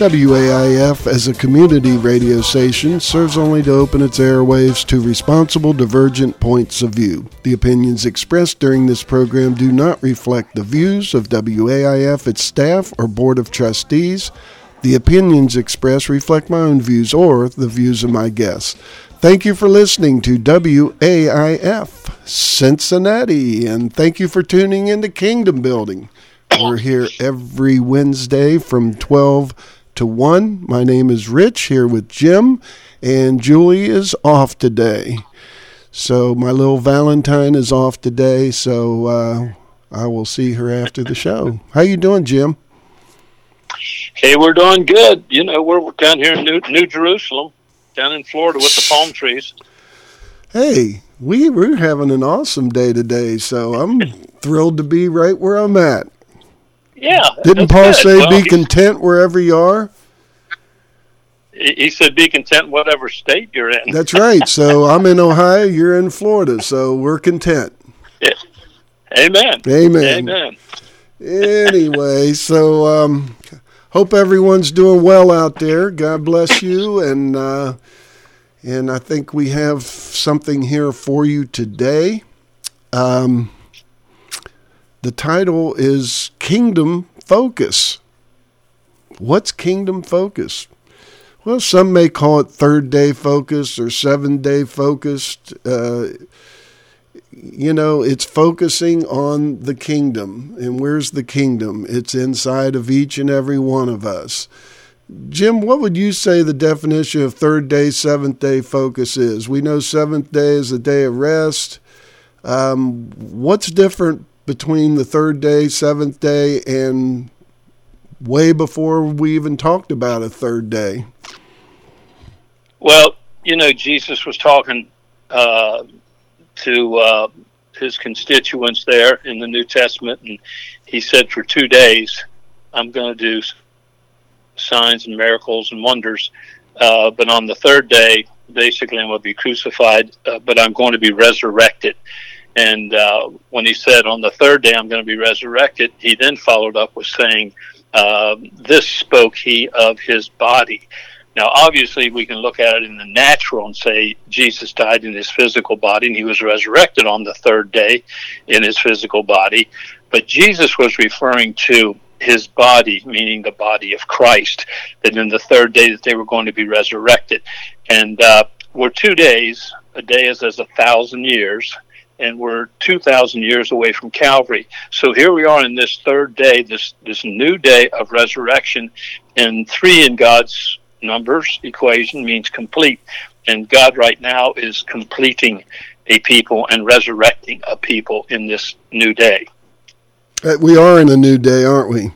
WAIF, as a community radio station, serves only to open its airwaves to responsible, divergent points of view. The opinions expressed during this program do not reflect the views of WAIF, its staff, or Board of Trustees. The opinions expressed reflect my own views or the views of my guests. Thank you for listening to WAIF Cincinnati, and thank you for tuning into Kingdom Building. We're here every Wednesday from 12 to 1. My name is Rich here with Jim, and Julie is off today. So my little Valentine is off today, so uh, I will see her after the show. How you doing, Jim? Hey, we're doing good. You know, we're down here in New, New Jerusalem, down in Florida with the palm trees. Hey, we we're having an awesome day today, so I'm thrilled to be right where I'm at. Yeah. Didn't Paul say Well, be he- content wherever you are? He he said, "Be content, whatever state you're in." That's right. So I'm in Ohio, you're in Florida, so we're content. Yeah. Amen. Amen. Amen. Anyway, so um, hope everyone's doing well out there. God bless you, and uh, and I think we have something here for you today. Um, the title is Kingdom Focus. What's Kingdom Focus? Well, some may call it third day focus or seven day focused. Uh, you know, it's focusing on the kingdom. And where's the kingdom? It's inside of each and every one of us. Jim, what would you say the definition of third day, seventh day focus is? We know seventh day is a day of rest. Um, what's different between the third day, seventh day, and way before we even talked about a third day? Well, you know, Jesus was talking uh, to uh, his constituents there in the New Testament, and he said, "For two days, I'm going to do signs and miracles and wonders, uh, but on the third day, basically, I'm going to be crucified, uh, but I'm going to be resurrected." And uh, when he said, "On the third day, I'm going to be resurrected," he then followed up with saying, uh, "This spoke he of his body." Now, obviously, we can look at it in the natural and say Jesus died in his physical body and he was resurrected on the third day in his physical body. But Jesus was referring to his body, meaning the body of Christ, that in the third day that they were going to be resurrected. And uh, we're two days, a day is as a thousand years, and we're 2,000 years away from Calvary. So here we are in this third day, this, this new day of resurrection, and three in God's numbers equation means complete. And God right now is completing a people and resurrecting a people in this new day. Uh, We are in a new day, aren't we?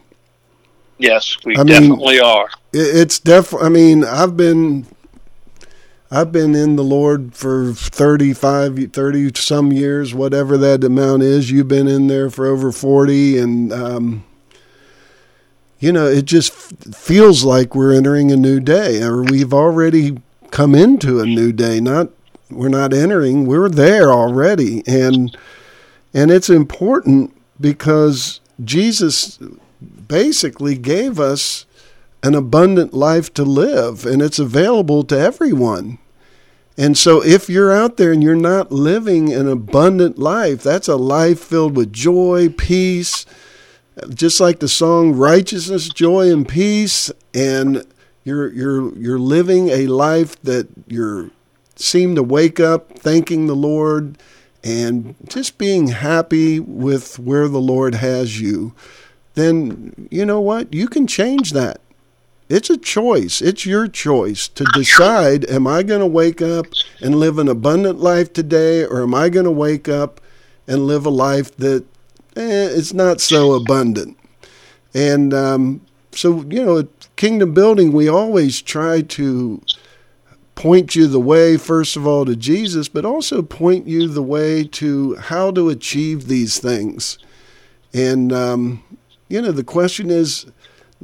Yes, we I mean- definitely are. It's def. I mean, I've been, I've been in the Lord for 35, 30 some years, whatever that amount is. You've been in there for over forty, and um, you know, it just feels like we're entering a new day, or we've already come into a new day. Not we're not entering; we're there already, and and it's important because Jesus basically gave us an abundant life to live, and it's available to everyone. And so, if you're out there and you're not living an abundant life, that's a life filled with joy, peace, just like the song "Righteousness, Joy, and Peace." And you're you're you're living a life that you're seem to wake up thanking the Lord and just being happy with where the Lord has you. Then you know what you can change that. It's a choice. It's your choice to decide am I going to wake up and live an abundant life today, or am I going to wake up and live a life that eh, is not so abundant? And um, so, you know, at kingdom building, we always try to point you the way, first of all, to Jesus, but also point you the way to how to achieve these things. And, um, you know, the question is,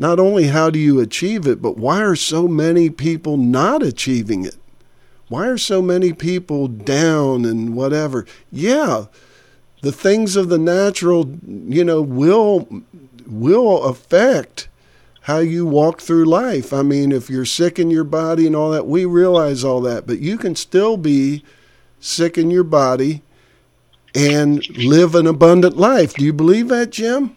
not only how do you achieve it, but why are so many people not achieving it? Why are so many people down and whatever? Yeah, the things of the natural, you know, will will affect how you walk through life. I mean, if you're sick in your body and all that, we realize all that, but you can still be sick in your body and live an abundant life. Do you believe that, Jim?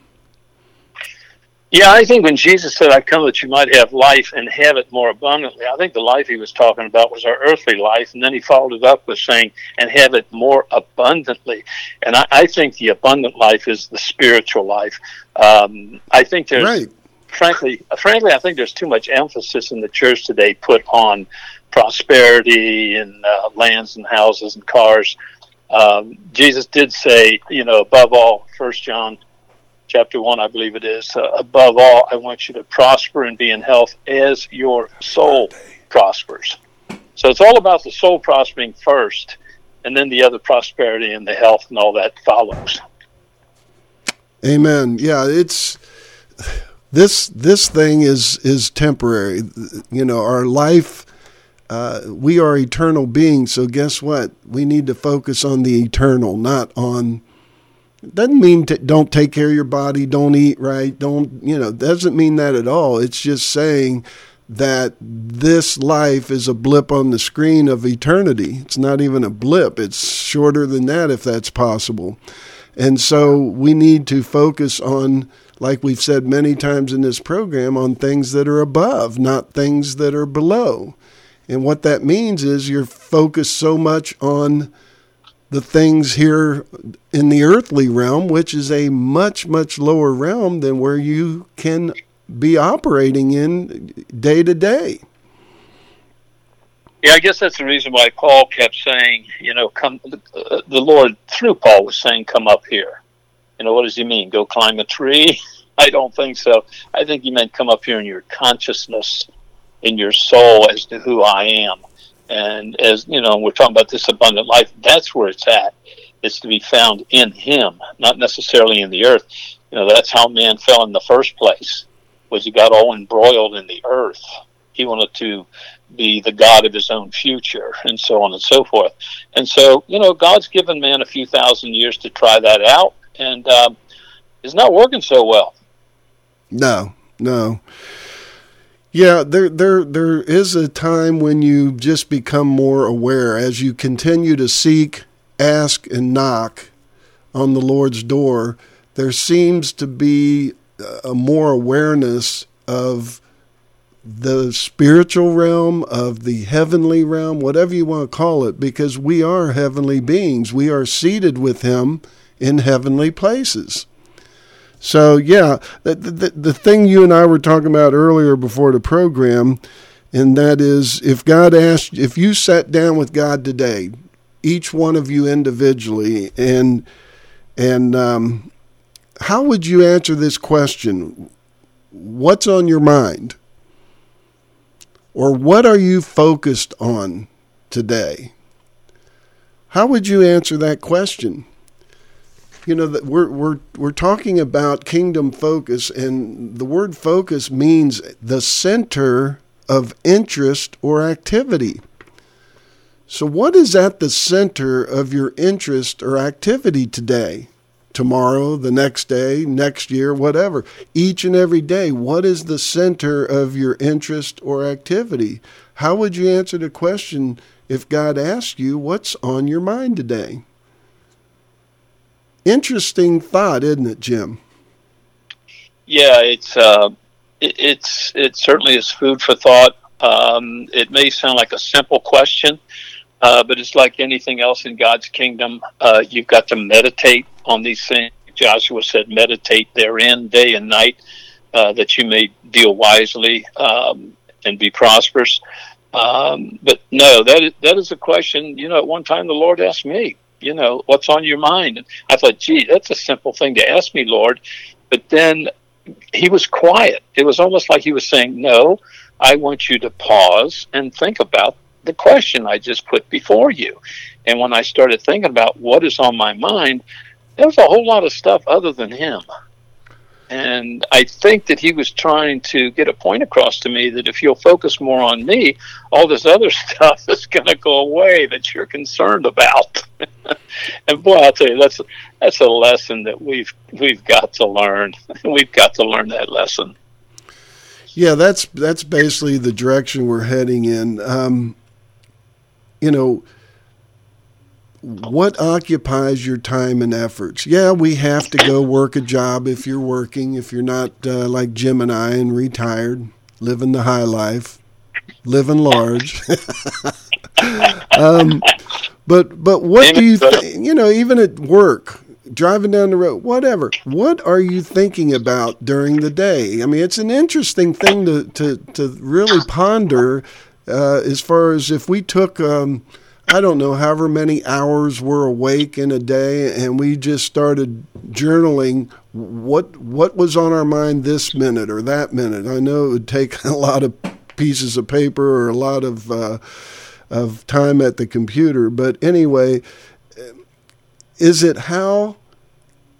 Yeah, I think when Jesus said, I come that you might have life and have it more abundantly, I think the life he was talking about was our earthly life. And then he followed it up with saying, and have it more abundantly. And I, I think the abundant life is the spiritual life. Um, I think there's, right. frankly, frankly, I think there's too much emphasis in the church today put on prosperity and uh, lands and houses and cars. Um, Jesus did say, you know, above all, First John chapter 1, I believe it is. Uh, above all, I want you to prosper and be in health as your soul prospers. So it's all about the soul prospering first, and then the other prosperity and the health and all that follows. Amen. Yeah, it's this this thing is is temporary. You know, our life uh, we are eternal beings, so guess what? We need to focus on the eternal, not on doesn't mean don't take care of your body, don't eat right, don't, you know, doesn't mean that at all. It's just saying that this life is a blip on the screen of eternity. It's not even a blip, it's shorter than that if that's possible. And so we need to focus on, like we've said many times in this program, on things that are above, not things that are below. And what that means is you're focused so much on the things here in the earthly realm, which is a much, much lower realm than where you can be operating in day to day. Yeah, I guess that's the reason why Paul kept saying, you know, come. Uh, the Lord through Paul was saying, "Come up here." You know, what does he mean? Go climb a tree? I don't think so. I think he meant come up here in your consciousness, in your soul, as to who I am. And as you know, we're talking about this abundant life. That's where it's at. It's to be found in Him, not necessarily in the earth. You know, that's how man fell in the first place. Was he got all embroiled in the earth? He wanted to be the God of his own future, and so on and so forth. And so, you know, God's given man a few thousand years to try that out, and um, it's not working so well. No, no. Yeah, there there there is a time when you just become more aware as you continue to seek, ask and knock on the Lord's door. There seems to be a more awareness of the spiritual realm, of the heavenly realm, whatever you want to call it, because we are heavenly beings. We are seated with Him in heavenly places. So yeah, the, the, the thing you and I were talking about earlier before the program, and that is if God asked, if you sat down with God today, each one of you individually, and and um, how would you answer this question? What's on your mind? Or what are you focused on today? How would you answer that question? You know that we're we're we're talking about kingdom focus and the word focus means the center of interest or activity. So what is at the center of your interest or activity today? Tomorrow the next day next year whatever. Each and every day what is the center of your interest or activity? How would you answer the question if god asked you what's on your mind today Interesting thought, isn't it, Jim? Yeah, it's uh, it, it's it certainly is food for thought. Um, it may sound like a simple question, uh, but it's like anything else in God's kingdom. Uh, you've got to meditate on these things. Joshua said, "Meditate therein day and night, uh, that you may deal wisely um, and be prosperous." Um, but no, that is, that is a question. You know, at one time the Lord asked me, you know, what's on your mind? And I thought, gee, that's a simple thing to ask me, Lord. But then he was quiet. It was almost like he was saying, no, I want you to pause and think about the question I just put before you. And when I started thinking about what is on my mind, there was a whole lot of stuff other than him. And I think that he was trying to get a point across to me that if you'll focus more on me, all this other stuff is going to go away that you're concerned about. and boy, I'll tell you, that's that's a lesson that we've we've got to learn. we've got to learn that lesson. Yeah, that's that's basically the direction we're heading in. Um, you know, what occupies your time and efforts? Yeah, we have to go work a job if you're working. If you're not uh, like Jim and I and retired, living the high life, living large. um, but but what do you think? You know, even at work, driving down the road, whatever. What are you thinking about during the day? I mean, it's an interesting thing to to to really ponder. Uh, as far as if we took, um, I don't know, however many hours we're awake in a day, and we just started journaling what what was on our mind this minute or that minute. I know it would take a lot of pieces of paper or a lot of uh, of time at the computer, but anyway, is it how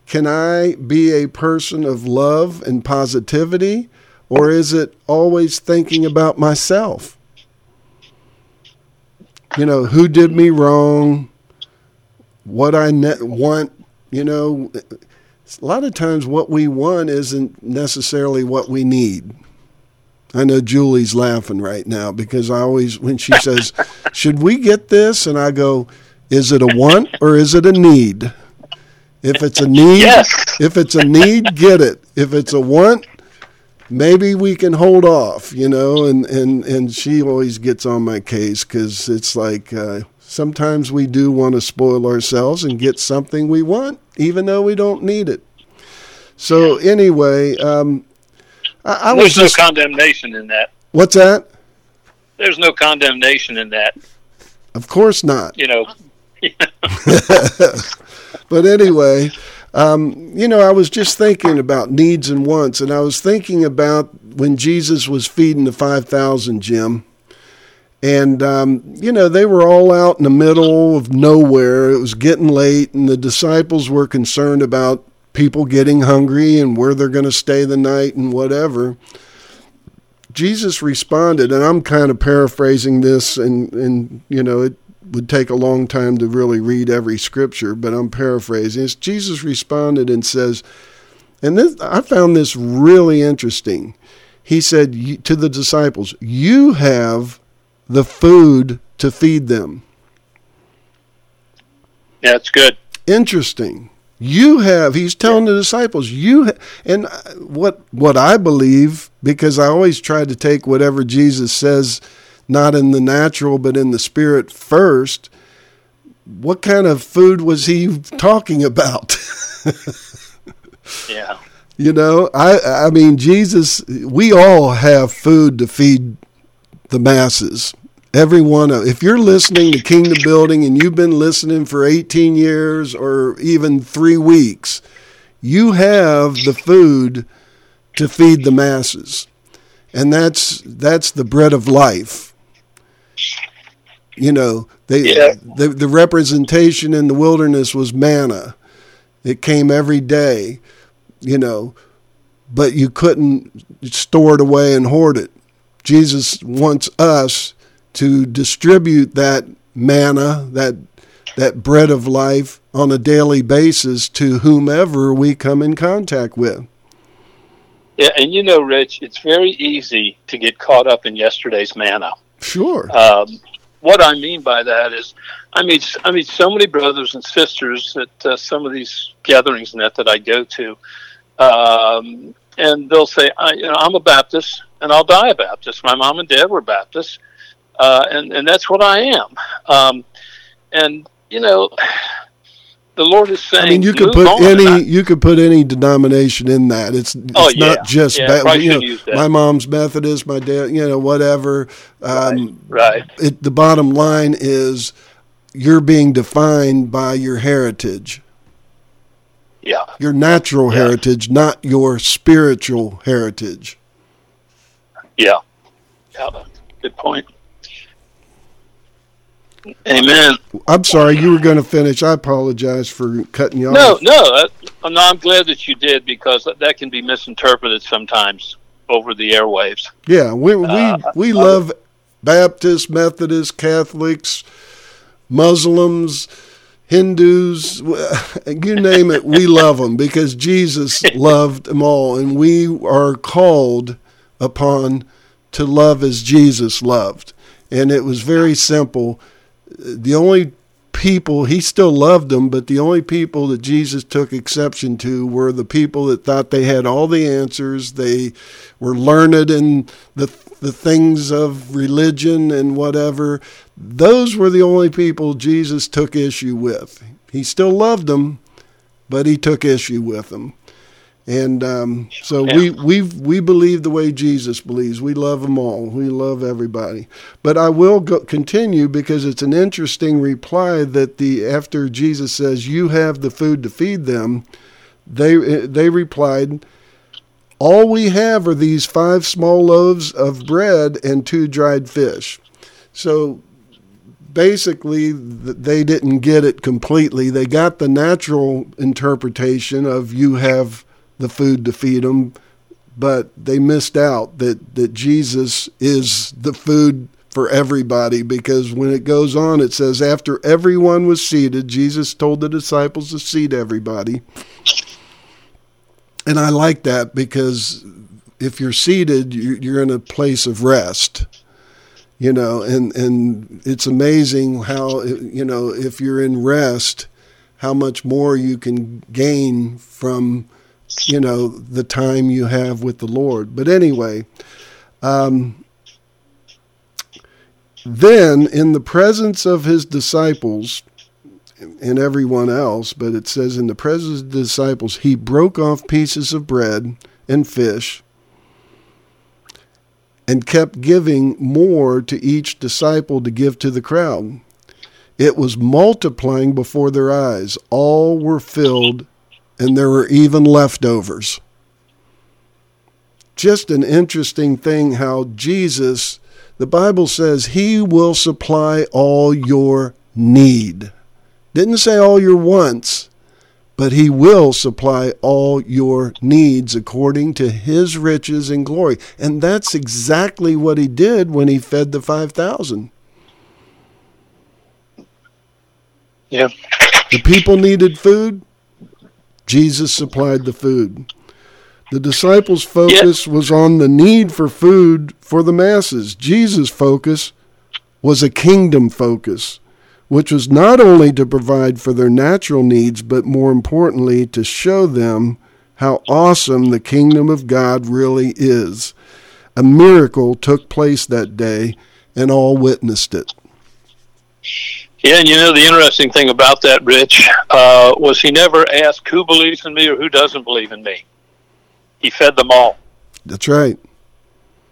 can I be a person of love and positivity, or is it always thinking about myself? You know, who did me wrong? What I ne- want, you know, a lot of times what we want isn't necessarily what we need. I know Julie's laughing right now because I always, when she says, Should we get this? And I go, Is it a want or is it a need? If it's a need, yes. if it's a need, get it. If it's a want, maybe we can hold off, you know. And and and she always gets on my case because it's like uh, sometimes we do want to spoil ourselves and get something we want, even though we don't need it. So anyway, um, I, I There's was just, no condemnation in that. what's that? There's no condemnation in that. Of course not. You know, but anyway, um, you know, I was just thinking about needs and wants, and I was thinking about when Jesus was feeding the 5,000, Jim. And, um, you know, they were all out in the middle of nowhere. It was getting late, and the disciples were concerned about people getting hungry and where they're going to stay the night and whatever. Jesus responded, and I'm kind of paraphrasing this, and, and you know, it would take a long time to really read every scripture, but I'm paraphrasing. It's Jesus responded and says, and this, I found this really interesting. He said to the disciples, You have the food to feed them. yeah, it's good. Interesting. You have. He's telling the disciples. You ha- and uh, what what I believe because I always try to take whatever Jesus says, not in the natural but in the spirit first. What kind of food was he talking about? Yeah. You know, I I mean Jesus. We all have food to feed the masses. Every one of if you're listening to Kingdom Building and you've been listening for 18 years or even three weeks, you have the food to feed the masses, and that's that's the bread of life. You know, they Yeah. the the representation in the wilderness was manna. It came every day, you know, but you couldn't store it away and hoard it. Jesus wants us to distribute that manna, that that bread of life on a daily basis to whomever we come in contact with. Yeah, and you know, Rich, it's very easy to get caught up in yesterday's manna. Sure. Um, what I mean by that is, I mean, I mean, so many brothers and sisters at uh, some of these gatherings net that I go to, um, and they'll say, I, you know, I'm a Baptist, and I'll die a Baptist. My mom and dad were Baptists, uh, and and that's what I am. Um, and you know, the Lord is saying, I mean, you could put any you could put any denomination in that. It's it's Oh, yeah. not just Yeah, ba- you know, shouldn't use that. my mom's Methodist, my dad, you know, whatever. Um, right. it, the bottom line is you're being defined by your heritage, Yeah. your natural Yeah. heritage, not your spiritual heritage. Yeah. Yeah. Good point. Amen. I'm sorry, you were going to finish. I apologize for cutting you No, off. no, that, no. I'm glad that you did because that can be misinterpreted sometimes over the airwaves. Yeah, we we Uh, we love Baptists, Methodists, Catholics, Muslims, Hindus, you name it, we love them because Jesus loved them all, and we are called upon to love as Jesus loved. And it was very simple. The only people, he still loved them, but the only people that Jesus took exception to were the people that thought they had all the answers. They were learned in the, the things of religion and whatever. Those were the only people Jesus took issue with. He still loved them, but he took issue with them. And um, so yeah. we we we believe the way Jesus believes. We love them all. We love everybody. But I will go, continue because it's an interesting reply that the after Jesus says, "You have the food to feed them," they they replied, "All we have are these five small loaves of bread and two dried fish." So basically they didn't get it completely. They got the natural interpretation of you have the food to feed them, but they missed out that, that Jesus is the food for everybody because when it goes on, it says, after everyone was seated, Jesus told the disciples to seat everybody. And I like that because if you're seated, you're in a place of rest you know and and it's amazing how you know if you're in rest how much more you can gain from you know, the time you have with the Lord. But anyway, um, then in the presence of his disciples and everyone else, but it says in the presence of the disciples, he broke off pieces of bread and fish and kept giving more to each disciple to give to the crowd. It was multiplying before their eyes. All were filled and there were even leftovers. Just an interesting thing how Jesus, the Bible says, He will supply all your need. Didn't say all your wants, but He will supply all your needs according to His riches and glory. And that's exactly what He did when He fed the 5,000. Yeah. The people needed food. Jesus supplied the food. The disciples' focus yep. was on the need for food for the masses. Jesus' focus was a kingdom focus, which was not only to provide for their natural needs, but more importantly, to show them how awesome the kingdom of God really is. A miracle took place that day, and all witnessed it. Yeah, and you know the interesting thing about that, Rich, uh, was he never asked who believes in me or who doesn't believe in me. He fed them all. That's right.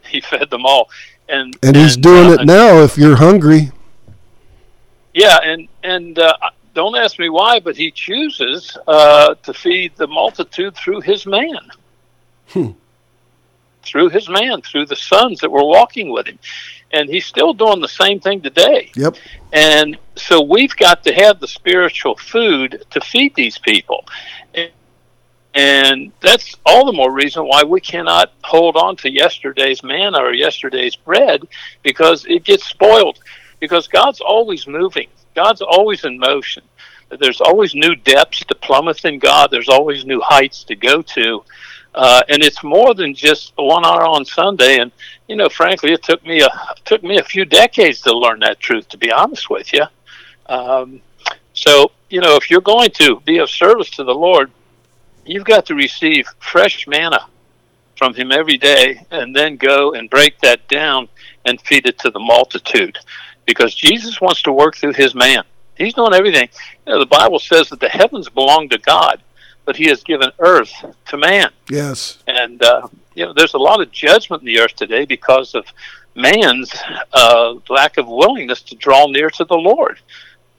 He fed them all, and and he's doing uh, it now. If you're hungry. Yeah, and and uh, don't ask me why, but he chooses uh, to feed the multitude through his man. Hmm. Through his man, through the sons that were walking with him and he's still doing the same thing today. Yep. And so we've got to have the spiritual food to feed these people. And that's all the more reason why we cannot hold on to yesterday's manna or yesterday's bread because it gets spoiled. Because God's always moving, God's always in motion. There's always new depths to plummet in God, there's always new heights to go to. Uh, and it's more than just one hour on Sunday. And you know, frankly, it took me a took me a few decades to learn that truth. To be honest with you, um, so you know, if you're going to be of service to the Lord, you've got to receive fresh manna from Him every day, and then go and break that down and feed it to the multitude, because Jesus wants to work through His man. He's doing everything. You know, the Bible says that the heavens belong to God but he has given earth to man. Yes. And, uh, you know, there's a lot of judgment in the earth today because of man's uh, lack of willingness to draw near to the Lord.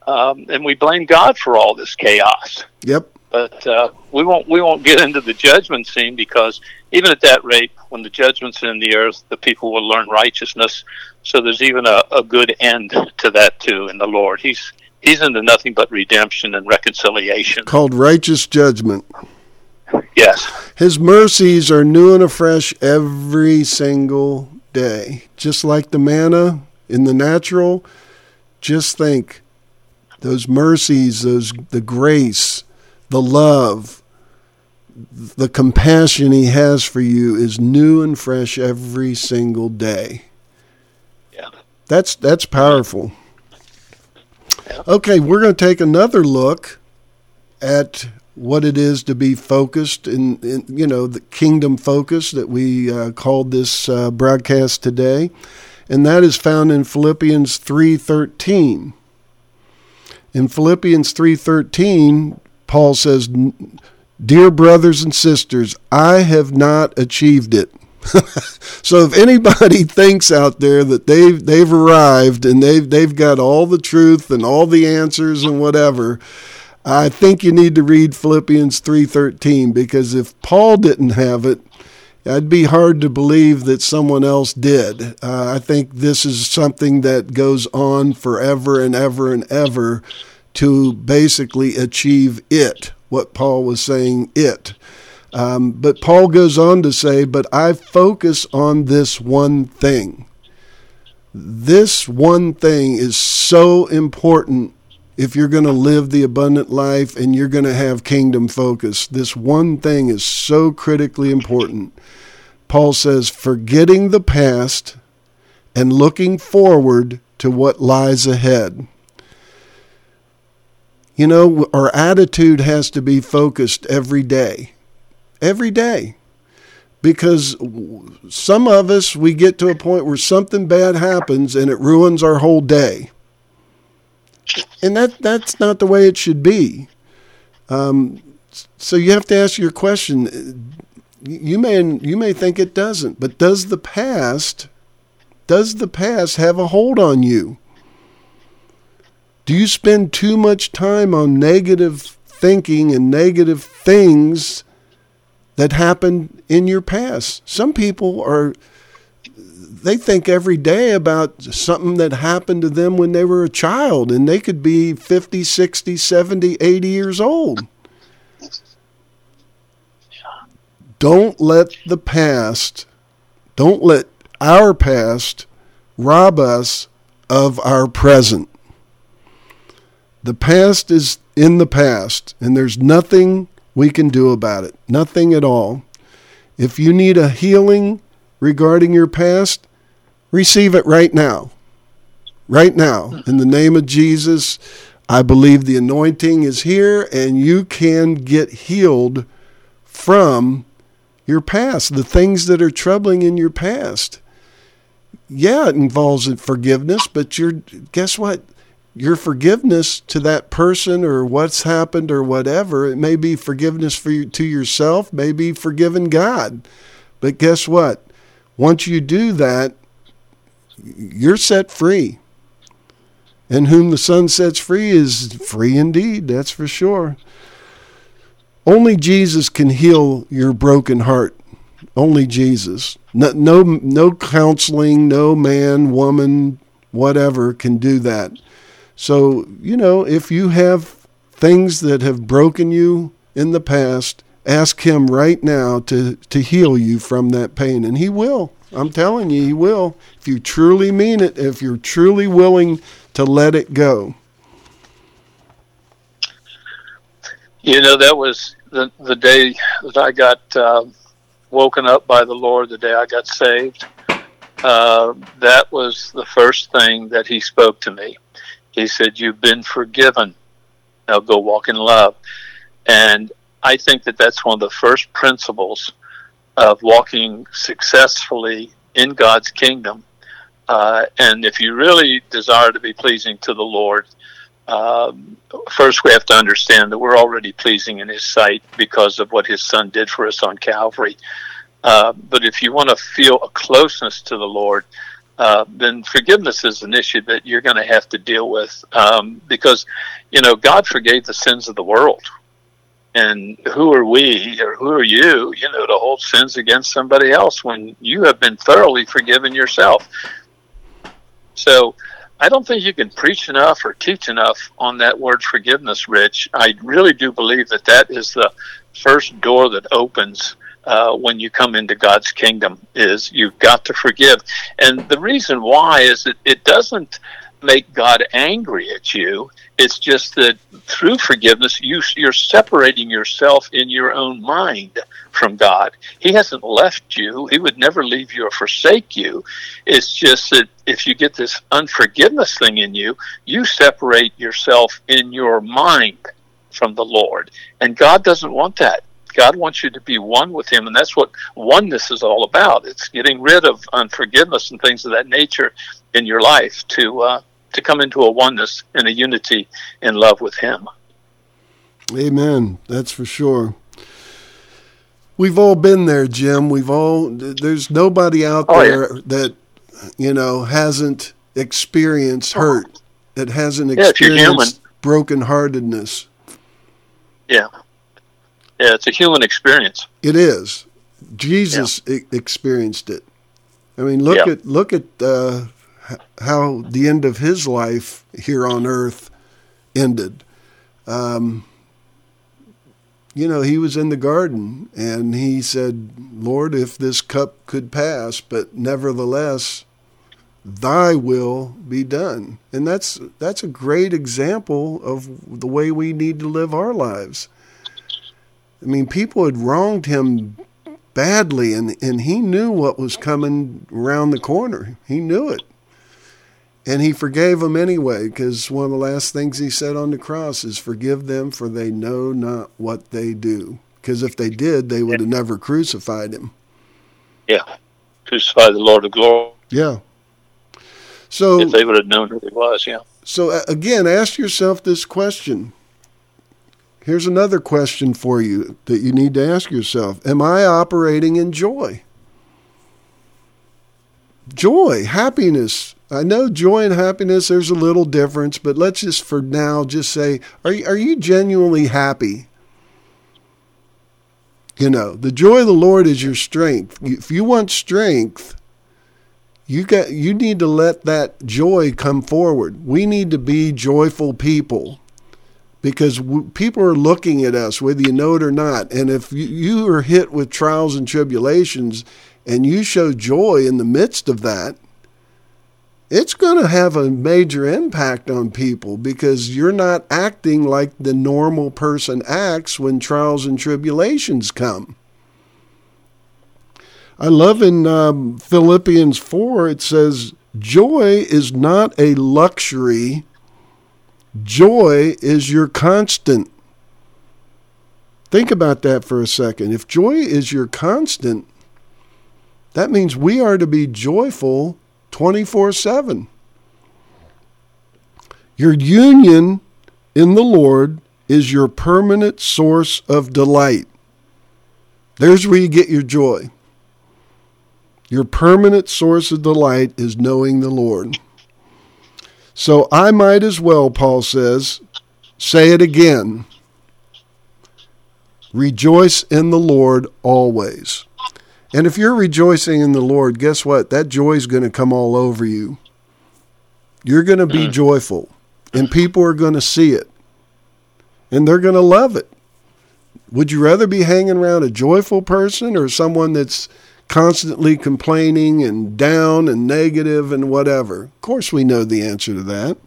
Um, and we blame God for all this chaos. Yep. But uh, we won't we won't get into the judgment scene because even at that rate, when the judgment's in the earth, the people will learn righteousness. So there's even a, a good end to that too in the Lord. He's he's into nothing but redemption and reconciliation. Called righteous judgment. Yes. His mercies are new and afresh every single day. Just like the manna in the natural, just think those mercies, those the grace, the love, the compassion he has for you is new and fresh every single day. Yeah. That's that's powerful. Okay, we're going to take another look at what it is to be focused in, in you know the kingdom focus that we uh, called this uh, broadcast today and that is found in Philippians 3:13 in Philippians 3:13 Paul says dear brothers and sisters I have not achieved it so if anybody thinks out there that they've they've arrived and they've they've got all the truth and all the answers and whatever I think you need to read Philippians 3:13 because if Paul didn't have it, it'd be hard to believe that someone else did. Uh, I think this is something that goes on forever and ever and ever to basically achieve it, what Paul was saying it. Um, but Paul goes on to say, But I focus on this one thing. This one thing is so important if you're going to live the abundant life and you're going to have kingdom focus, this one thing is so critically important. Paul says, forgetting the past and looking forward to what lies ahead. You know, our attitude has to be focused every day. Every day. Because some of us, we get to a point where something bad happens and it ruins our whole day and that that's not the way it should be. Um, so you have to ask your question. You may you may think it doesn't, but does the past does the past have a hold on you? Do you spend too much time on negative thinking and negative things that happened in your past? Some people are they think every day about something that happened to them when they were a child and they could be 50, 60, 70, 80 years old. Don't let the past, don't let our past rob us of our present. The past is in the past, and there's nothing we can do about it. Nothing at all. If you need a healing regarding your past, receive it right now. Right now. In the name of Jesus, I believe the anointing is here and you can get healed from your past, the things that are troubling in your past. Yeah, it involves forgiveness, but you're guess what? Your forgiveness to that person or what's happened or whatever, it may be forgiveness for you, to yourself, maybe forgiving God. But guess what? Once you do that, you're set free. And whom the Son sets free is free indeed, that's for sure. Only Jesus can heal your broken heart. Only Jesus. No, no, no counseling, no man, woman, whatever can do that. So, you know, if you have things that have broken you in the past, ask Him right now to, to heal you from that pain, and He will. I'm telling you, He will. If you truly mean it, if you're truly willing to let it go. You know, that was the, the day that I got uh, woken up by the Lord, the day I got saved. Uh, that was the first thing that He spoke to me. He said, You've been forgiven. Now go walk in love. And I think that that's one of the first principles of walking successfully in God's kingdom. Uh, and if you really desire to be pleasing to the Lord, um, first we have to understand that we're already pleasing in His sight because of what His Son did for us on Calvary. Uh, but if you want to feel a closeness to the Lord, uh, then forgiveness is an issue that you're going to have to deal with um, because, you know, God forgave the sins of the world and who are we or who are you, you know, to hold sins against somebody else when you have been thoroughly forgiven yourself? So I don't think you can preach enough or teach enough on that word forgiveness, Rich. I really do believe that that is the first door that opens uh, when you come into God's kingdom is you've got to forgive. And the reason why is that it doesn't make God angry at you. It's just that through forgiveness, you, you're separating yourself in your own mind from God. He hasn't left you. He would never leave you or forsake you. It's just that if you get this unforgiveness thing in you, you separate yourself in your mind from the Lord. And God doesn't want that. God wants you to be one with Him, and that's what oneness is all about. It's getting rid of unforgiveness and things of that nature in your life to uh, to come into a oneness and a unity in love with Him. Amen. That's for sure. We've all been there, Jim. We've all. There's nobody out oh, there yeah. that you know hasn't experienced hurt, that hasn't experienced yeah, brokenheartedness. Yeah. Yeah, it's a human experience. It is. Jesus yeah. experienced it. I mean, look yeah. at look at uh, how the end of his life here on earth ended. Um, you know, he was in the garden and he said, Lord, if this cup could pass, but nevertheless, thy will be done. And that's, that's a great example of the way we need to live our lives. I mean, people had wronged him badly and, and he knew what was coming around the corner. He knew it. And he forgave them anyway, because one of the last things he said on the cross is, Forgive them, for they know not what they do. Because if they did, they would have never crucified him. Yeah. Crucify the Lord of glory. Yeah. So if they would have known who he was, yeah. So again, ask yourself this question. Here's another question for you that you need to ask yourself Am I operating in joy? Joy, happiness, I know joy and happiness, there's a little difference, but let's just for now just say, are you, are you genuinely happy? You know, the joy of the Lord is your strength. If you want strength, you got you need to let that joy come forward. We need to be joyful people because people are looking at us whether you know it or not. And if you, you are hit with trials and tribulations and you show joy in the midst of that, it's going to have a major impact on people because you're not acting like the normal person acts when trials and tribulations come. I love in um, Philippians 4, it says, Joy is not a luxury, joy is your constant. Think about that for a second. If joy is your constant, that means we are to be joyful 24 7. Your union in the Lord is your permanent source of delight. There's where you get your joy. Your permanent source of delight is knowing the Lord. So I might as well, Paul says, say it again. Rejoice in the Lord always. And if you're rejoicing in the Lord, guess what? That joy is going to come all over you. You're going to be mm. joyful, and people are going to see it, and they're going to love it. Would you rather be hanging around a joyful person or someone that's constantly complaining and down and negative and whatever? Of course, we know the answer to that.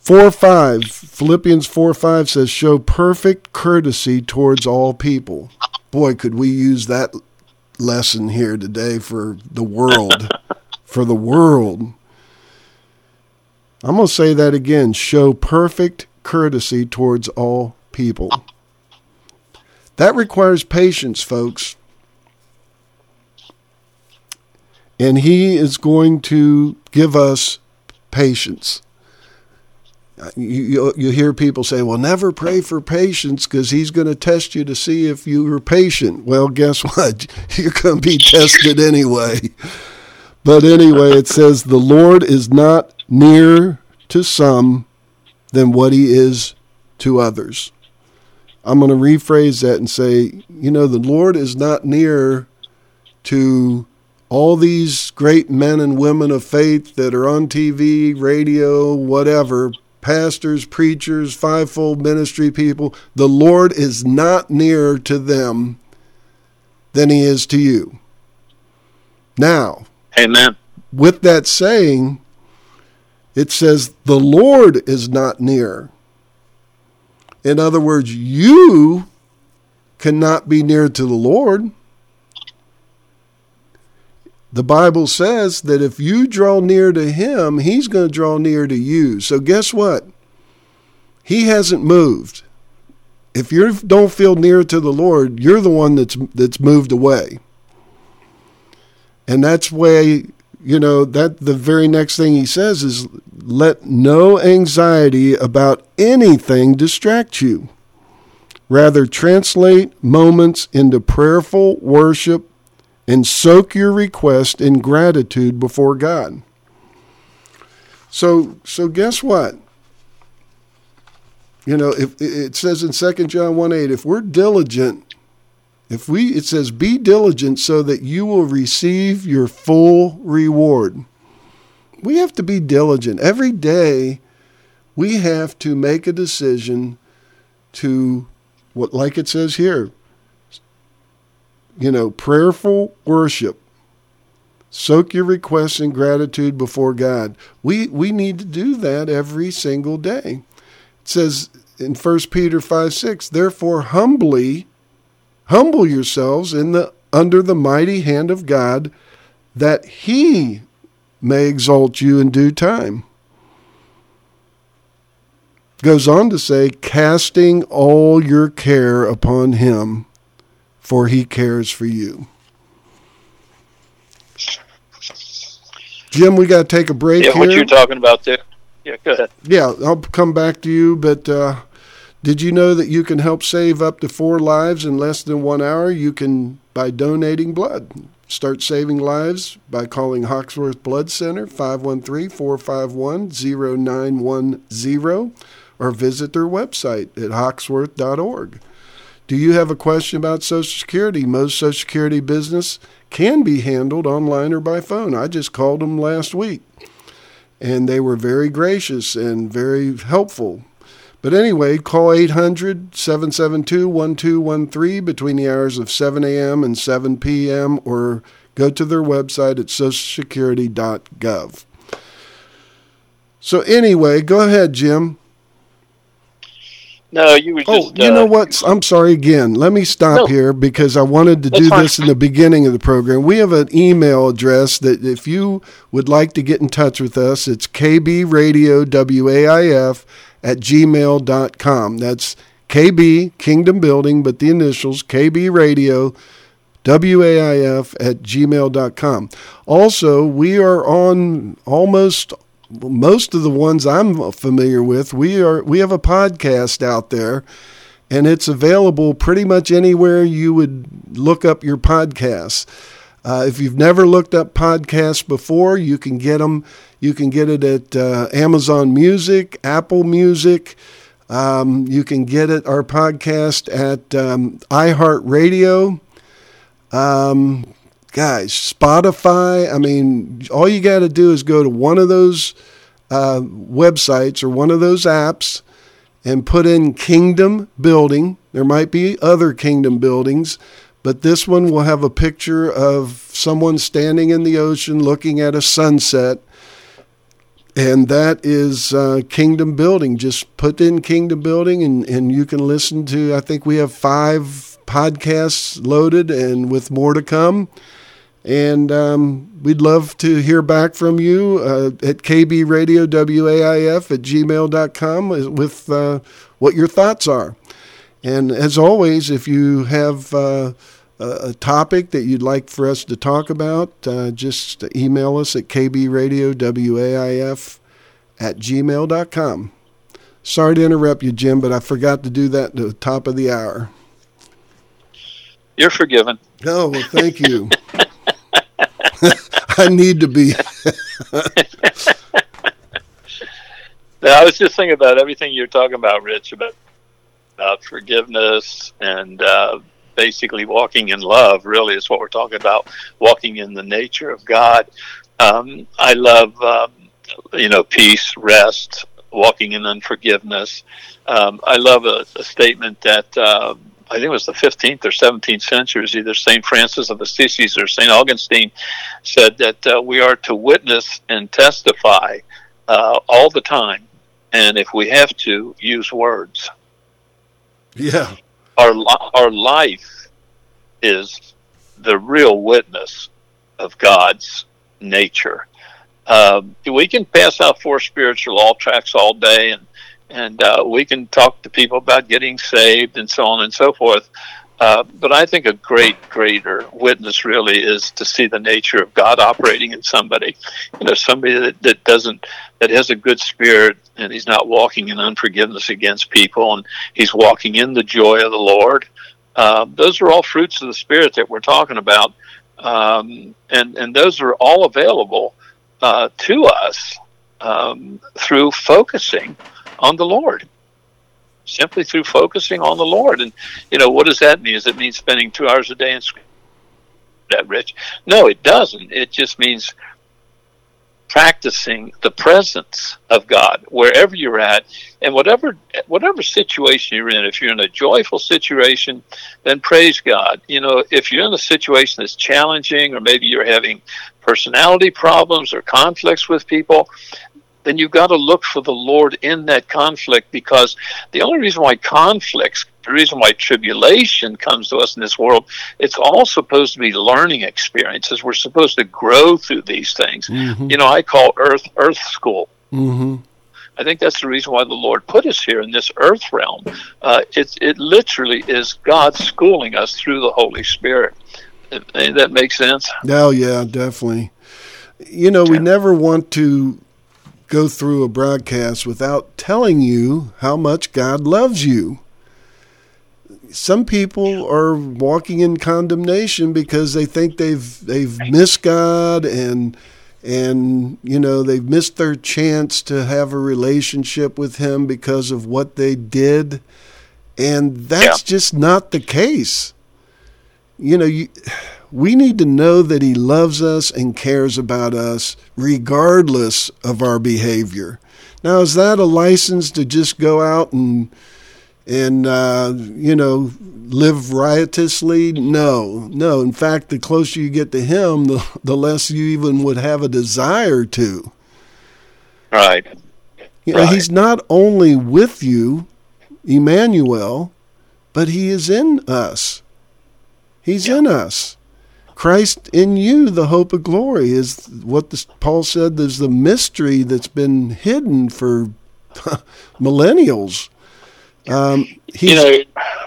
4 5, Philippians 4 5 says, Show perfect courtesy towards all people boy, could we use that lesson here today for the world. for the world. I'm going to say that again show perfect courtesy towards all people. That requires patience, folks. And He is going to give us patience you, you hear people say, well, never pray for patience because he's going to test you to see if you are patient. Well, guess what? You're going to be tested anyway. But anyway, it says, the Lord is not near to some than what he is to others. I'm going to rephrase that and say, you know, the Lord is not near to all these great men and women of faith that are on TV, radio, whatever, pastors, preachers, fivefold ministry people, the Lord is not nearer to them than he is to you. Now, Amen. with that saying, it says, the Lord is not near. In other words, you cannot be near to the Lord. The Bible says that if you draw near to Him, He's going to draw near to you. So, guess what? He hasn't moved. If you don't feel near to the Lord, you're the one that's that's moved away. And that's why you know that the very next thing he says is let no anxiety about anything distract you. Rather translate moments into prayerful worship and soak your request in gratitude before god. So so guess what? You know if it says in 2 john 1 8 if we're diligent if we, it says, be diligent so that you will receive your full reward. We have to be diligent. Every day, we have to make a decision to, what, like it says here, you know, prayerful worship. Soak your requests in gratitude before God. We, we need to do that every single day. It says in 1 Peter 5 6, therefore, humbly Humble yourselves in the under the mighty hand of God, that he may exalt you in due time. Goes on to say, casting all your care upon him, for he cares for you. Jim, we got to take a break yeah, here. what you're talking about there. Yeah, go ahead. Yeah, I'll come back to you, but uh, did you know that you can help save up to four lives in less than one hour? You can by donating blood. Start saving lives by calling Hoxworth Blood Center 513 451 0910 or visit their website at hoxworth.org. Do you have a question about Social Security? Most Social Security business can be handled online or by phone. I just called them last week and they were very gracious and very helpful. But anyway, call 800 772 1213 between the hours of 7 a.m. and 7 p.m. or go to their website at socialsecurity.gov. So, anyway, go ahead, Jim. No, you were oh, just. you know uh, what? I'm sorry again. Let me stop No. here because I wanted to do fine. this in the beginning of the program. We have an email address that if you would like to get in touch with us, it's kbradiowAIF at gmail.com. That's KB, Kingdom Building, but the initials, KB Radio, WAIF at gmail.com. Also, we are on almost most of the ones I'm familiar with. We are we have a podcast out there and it's available pretty much anywhere you would look up your podcasts. Uh, if you've never looked up podcasts before, you can get them. You can get it at uh, Amazon Music, Apple Music. Um, you can get it our podcast at um, iHeartRadio. Um, guys, Spotify. I mean, all you got to do is go to one of those uh, websites or one of those apps and put in Kingdom Building. There might be other Kingdom buildings, but this one will have a picture of someone standing in the ocean looking at a sunset. And that is uh, Kingdom Building. Just put in Kingdom Building and, and you can listen to, I think we have five podcasts loaded and with more to come. And um, we'd love to hear back from you uh, at kbradiowAIF at gmail.com with uh, what your thoughts are. And as always, if you have uh, a a topic that you'd like for us to talk about, uh, just email us at kbradiowAIF at gmail.com. Sorry to interrupt you, Jim, but I forgot to do that at the top of the hour. You're forgiven. Oh, well, thank you. I need to be. Now, I was just thinking about everything you're talking about, Rich, about about forgiveness and uh, basically walking in love. Really, is what we're talking about. Walking in the nature of God. Um, I love, um, you know, peace, rest, walking in unforgiveness. Um, I love a, a statement that uh, I think it was the 15th or 17th centuries, either St. Francis of Assisi or St. Augustine said that uh, we are to witness and testify uh, all the time, and if we have to, use words. Yeah. Our, our life is the real witness of God's nature. Um, we can pass out four spiritual law tracks all day and and uh, we can talk to people about getting saved and so on and so forth. Uh, but I think a great, greater witness really is to see the nature of God operating in somebody. You know, somebody that, that doesn't, that has a good spirit and he's not walking in unforgiveness against people and he's walking in the joy of the Lord. Uh, those are all fruits of the Spirit that we're talking about. Um, and, and those are all available uh, to us um, through focusing on the Lord. Simply through focusing on the Lord. And, you know, what does that mean? Does it mean spending two hours a day in that rich? No, it doesn't. It just means practicing the presence of God wherever you're at and whatever whatever situation you're in if you're in a joyful situation then praise God you know if you're in a situation that's challenging or maybe you're having personality problems or conflicts with people then you've got to look for the Lord in that conflict because the only reason why conflicts, the reason why tribulation comes to us in this world, it's all supposed to be learning experiences. We're supposed to grow through these things. Mm-hmm. You know, I call Earth Earth School. Mm-hmm. I think that's the reason why the Lord put us here in this earth realm. Uh, it, it literally is God schooling us through the Holy Spirit. That makes sense? Oh, yeah, definitely. You know, we never want to go through a broadcast without telling you how much God loves you. Some people are walking in condemnation because they think they've they've missed God and and you know they've missed their chance to have a relationship with him because of what they did and that's yeah. just not the case you know you we need to know that He loves us and cares about us regardless of our behavior. Now, is that a license to just go out and and uh, you know live riotously? No, no. In fact, the closer you get to Him, the the less you even would have a desire to. Right. You know, right. He's not only with you, Emmanuel, but He is in us. He's yeah. in us. Christ in you, the hope of glory, is what this, Paul said. There's the mystery that's been hidden for millennials. Um, he's, you know,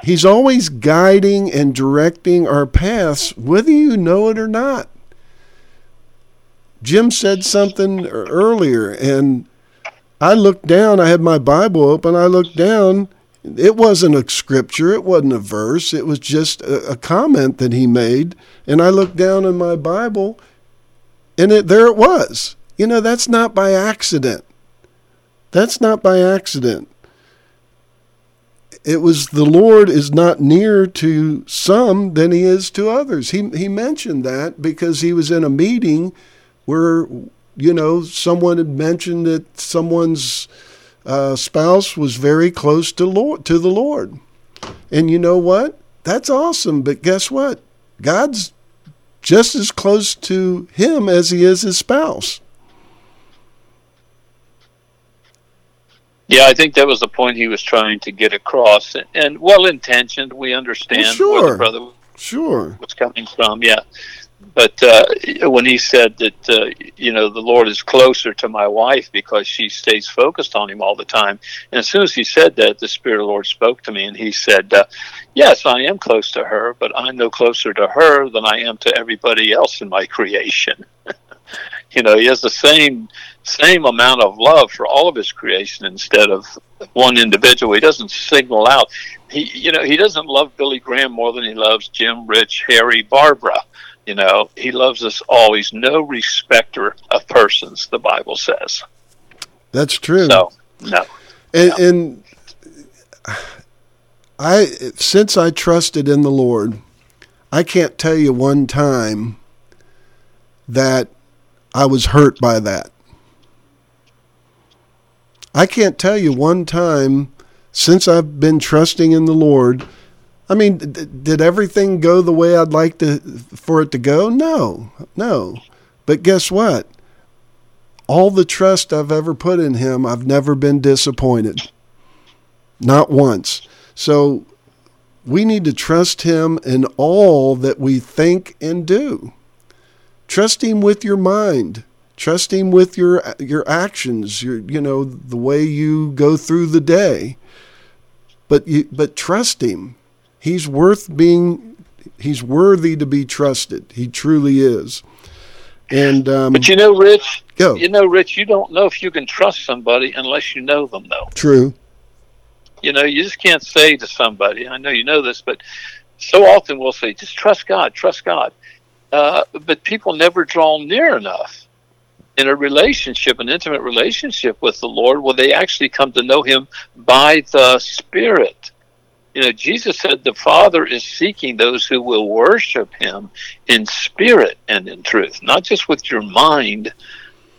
he's always guiding and directing our paths, whether you know it or not. Jim said something earlier, and I looked down. I had my Bible open. I looked down. It wasn't a scripture. It wasn't a verse. It was just a, a comment that he made and I looked down in my Bible, and it, there it was. You know, that's not by accident. That's not by accident. It was the Lord is not near to some than he is to others. He he mentioned that because he was in a meeting where you know someone had mentioned that someone's uh, spouse was very close to Lord to the Lord, and you know what? That's awesome. But guess what? God's just as close to him as he is his spouse. Yeah, I think that was the point he was trying to get across, and well intentioned. We understand well, sure. where the brother sure was coming from. Yeah, but uh, when he said that uh, you know the Lord is closer to my wife because she stays focused on Him all the time, and as soon as he said that, the Spirit of the Lord spoke to me, and he said, uh, "Yes, I am close to her, but I'm no closer to her than I am to everybody else in my creation." you know, he has the same same amount of love for all of his creation instead of one individual. He doesn't signal out. He, you know, he doesn't love Billy Graham more than he loves Jim, Rich, Harry, Barbara you know, he loves us all. He's no respecter of persons, the Bible says. That's true. So, no. And, no. and I, since I trusted in the Lord, I can't tell you one time that I was hurt by that. I can't tell you one time since I've been trusting in the Lord I mean, d- did everything go the way I'd like to for it to go? No, no. But guess what? All the trust I've ever put in him, I've never been disappointed. Not once. So we need to trust him in all that we think and do. Trust him with your mind. Trust him with your your actions, your you know, the way you go through the day. But you but trust him. He's worth being he's worthy to be trusted. He truly is. And um, But you know, Rich, go. you know, Rich, you don't know if you can trust somebody unless you know them, though. True. You know, you just can't say to somebody, I know you know this, but so often we'll say, just trust God, trust God. Uh, but people never draw near enough in a relationship, an intimate relationship with the Lord, where they actually come to know Him by the Spirit. You know, Jesus said the Father is seeking those who will worship Him in spirit and in truth, not just with your mind,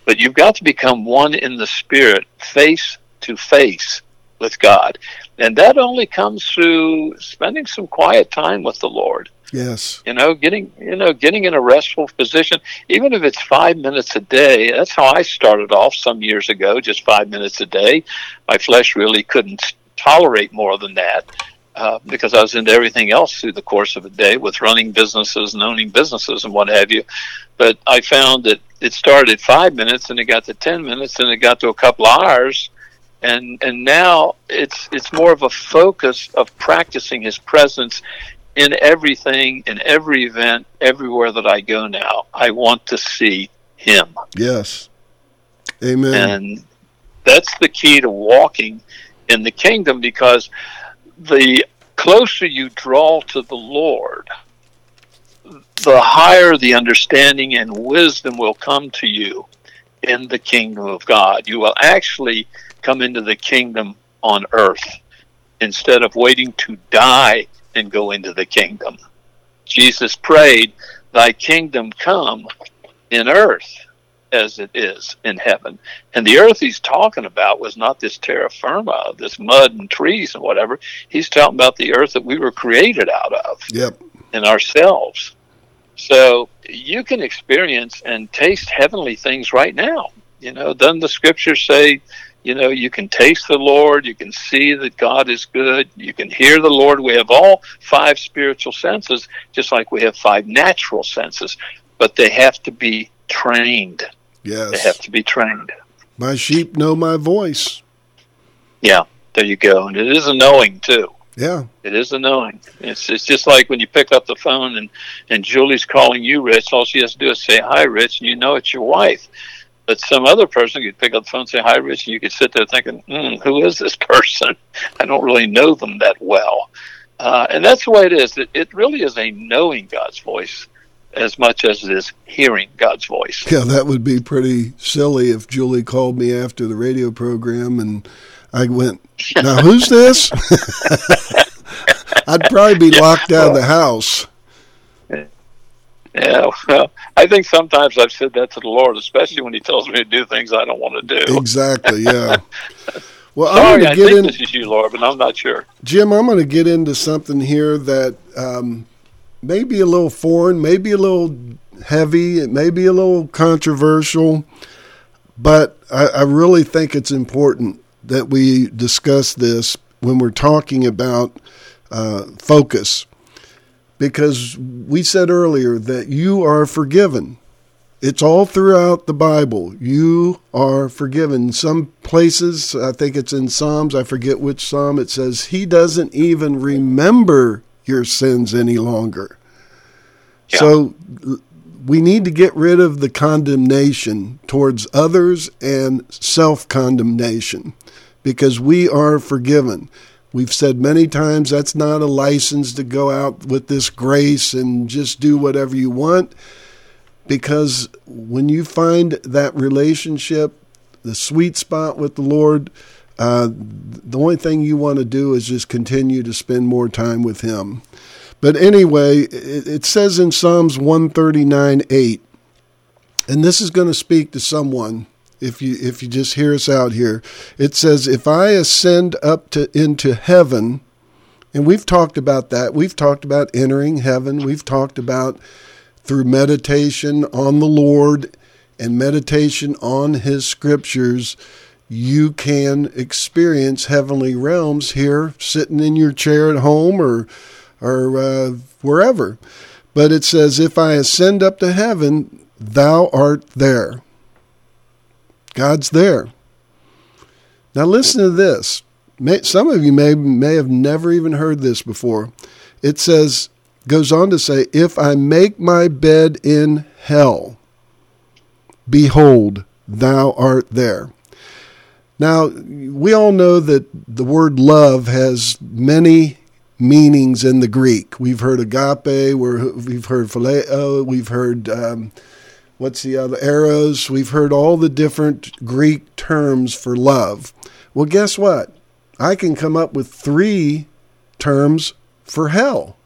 but you've got to become one in the Spirit, face to face with God. And that only comes through spending some quiet time with the Lord. Yes. You know, getting you know, getting in a restful position, even if it's five minutes a day. That's how I started off some years ago, just five minutes a day. My flesh really couldn't tolerate more than that. Uh, because I was into everything else through the course of a day with running businesses and owning businesses and what have you. But I found that it started at five minutes and it got to 10 minutes and it got to a couple hours and and now it's it's more of a focus of practicing his presence in everything in every event everywhere that I go now I want to see him Yes. Amen. and that's the key to walking in the kingdom because the closer you draw to the Lord the higher the understanding and wisdom will come to you in the kingdom of God you will actually come into the kingdom on earth instead of waiting to die and go into the kingdom. Jesus prayed, Thy kingdom come in earth as it is in heaven. And the earth he's talking about was not this terra firma, this mud and trees and whatever. He's talking about the earth that we were created out of yep. in ourselves. So you can experience and taste heavenly things right now. You know, doesn't the scripture say, you know, you can taste the Lord, you can see that God is good, you can hear the Lord. We have all five spiritual senses, just like we have five natural senses, but they have to be trained. They have to be trained. My sheep know my voice. Yeah, there you go. And it is a knowing too. Yeah. It is a knowing. It's it's just like when you pick up the phone and and Julie's calling you Rich. All she has to do is say hi, Rich, and you know it's your wife. But some other person could pick up the phone and say hi, Rich, and you could sit there thinking, mm, "Who is this person? I don't really know them that well." Uh, and that's the way it is. It, it really is a knowing God's voice as much as it is hearing God's voice. Yeah, that would be pretty silly if Julie called me after the radio program and I went, Now who's this? I'd probably be locked out of the house. Yeah, well, I think sometimes I've said that to the Lord, especially when He tells me to do things I don't want to do. Exactly, yeah. Well, I'm going to get think in, this is you, Lord, but I'm not sure. Jim. I'm going to get into something here that um, may be a little foreign, maybe a little heavy, it may be a little controversial, but I, I really think it's important that we discuss this when we're talking about uh, focus, because we said earlier that you are forgiven. It's all throughout the Bible. You are forgiven. Some places, I think it's in Psalms, I forget which Psalm, it says, He doesn't even remember your sins any longer. Yeah. So we need to get rid of the condemnation towards others and self condemnation because we are forgiven. We've said many times that's not a license to go out with this grace and just do whatever you want because when you find that relationship, the sweet spot with the Lord, uh, the only thing you want to do is just continue to spend more time with Him. But anyway, it, it says in Psalms 139 8, and this is going to speak to someone if you if you just hear us out here. It says, "If I ascend up to into heaven, And we've talked about that. We've talked about entering heaven. We've talked about through meditation on the Lord and meditation on His scriptures, you can experience heavenly realms here, sitting in your chair at home or or uh, wherever. But it says, "If I ascend up to heaven, Thou art there." God's there. Now listen to this. Some of you may may have never even heard this before. It says, goes on to say, "If I make my bed in hell." Behold, thou art there. Now, we all know that the word love has many meanings in the Greek. We've heard agape, we've heard phileo, we've heard, um, what's the other, eros, we've heard all the different Greek terms for love. Well, guess what? I can come up with three terms for hell.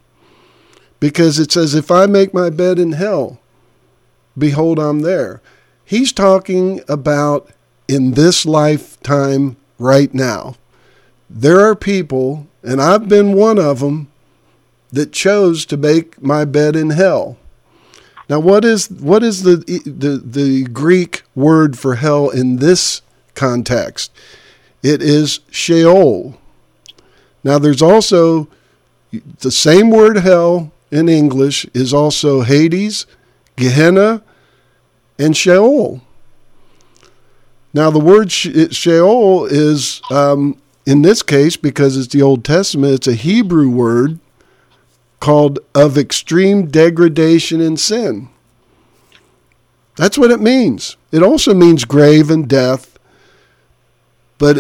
Because it says, if I make my bed in hell, behold, I'm there. He's talking about in this lifetime right now. There are people, and I've been one of them, that chose to make my bed in hell. Now, what is what is the the, the Greek word for hell in this context? It is Sheol. Now, there's also the same word hell in English is also Hades, Gehenna, and Sheol. Now, the word Sheol is, um, in this case, because it's the Old Testament, it's a Hebrew word called of extreme degradation and sin. That's what it means. It also means grave and death. But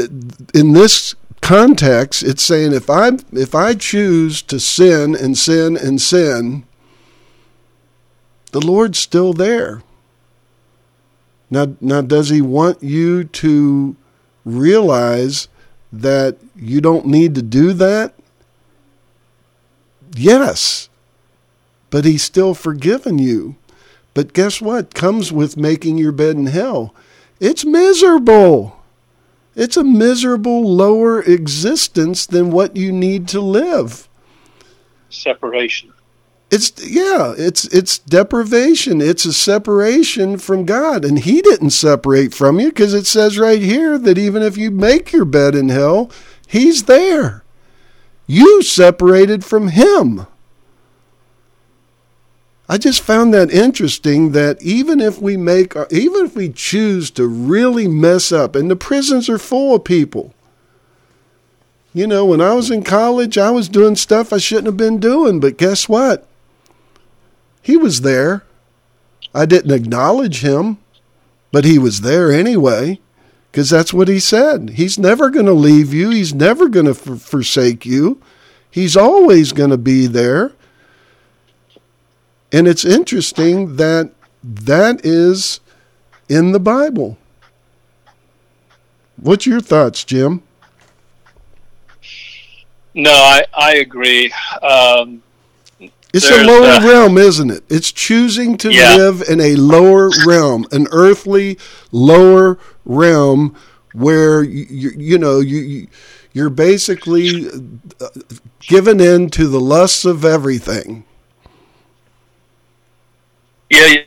in this context, it's saying if I if I choose to sin and sin and sin, the Lord's still there. Now, now, does he want you to realize that you don't need to do that? Yes, but he's still forgiven you. But guess what? Comes with making your bed in hell. It's miserable. It's a miserable, lower existence than what you need to live. Separation. It's yeah, it's it's deprivation. It's a separation from God, and He didn't separate from you because it says right here that even if you make your bed in hell, He's there. You separated from Him. I just found that interesting that even if we make, even if we choose to really mess up, and the prisons are full of people. You know, when I was in college, I was doing stuff I shouldn't have been doing, but guess what? He was there. I didn't acknowledge him, but he was there anyway, because that's what he said. He's never going to leave you, he's never going to f- forsake you, he's always going to be there. And it's interesting that that is in the Bible. What's your thoughts, Jim? No, I, I agree. Um, it's a lower uh, realm, isn't it? It's choosing to yeah. live in a lower realm, an earthly lower realm where you, you know you you're basically uh, given in to the lusts of everything. Yeah,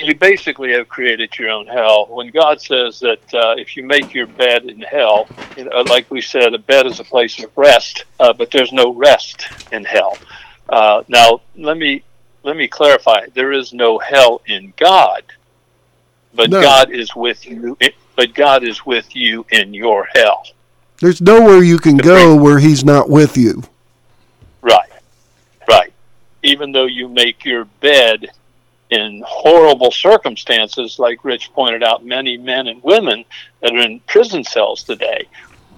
you basically have created your own hell. When God says that uh, if you make your bed in hell, you know, like we said, a bed is a place of rest, uh, but there's no rest in hell. Uh, now, let me let me clarify. There is no hell in God, but no. God is with you. But God is with you in your hell. There's nowhere you can go where He's not with you. Right, right. Even though you make your bed in horrible circumstances, like Rich pointed out, many men and women that are in prison cells today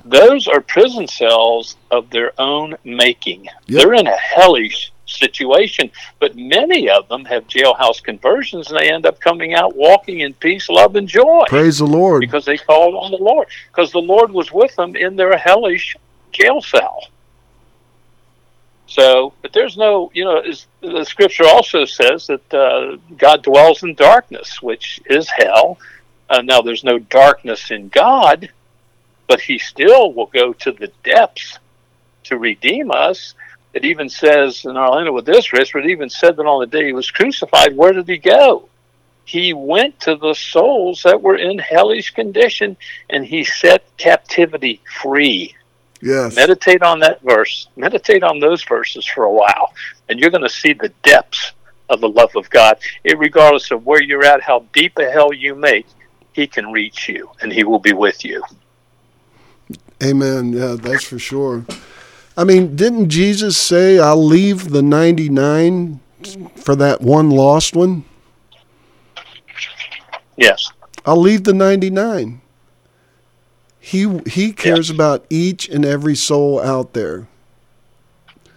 those are prison cells of their own making. Yep. They're in a hellish situation, but many of them have jailhouse conversions and they end up coming out walking in peace, love, and joy. Praise the Lord. Because they called on the Lord. Because the Lord was with them in their hellish jail cell. So, but there's no, you know, the scripture also says that uh, God dwells in darkness, which is hell. Uh, now, there's no darkness in God but he still will go to the depths to redeem us. It even says, and I'll end it with this, Rich, but it even said that on the day he was crucified, where did he go? He went to the souls that were in hellish condition and he set captivity free. Yes. Meditate on that verse. Meditate on those verses for a while, and you're going to see the depths of the love of God. It, regardless of where you're at, how deep a hell you make, He can reach you, and He will be with you. Amen. Yeah, that's for sure. I mean, didn't Jesus say, I'll leave the 99 for that one lost one? Yes. I'll leave the 99. He he cares yeah. about each and every soul out there.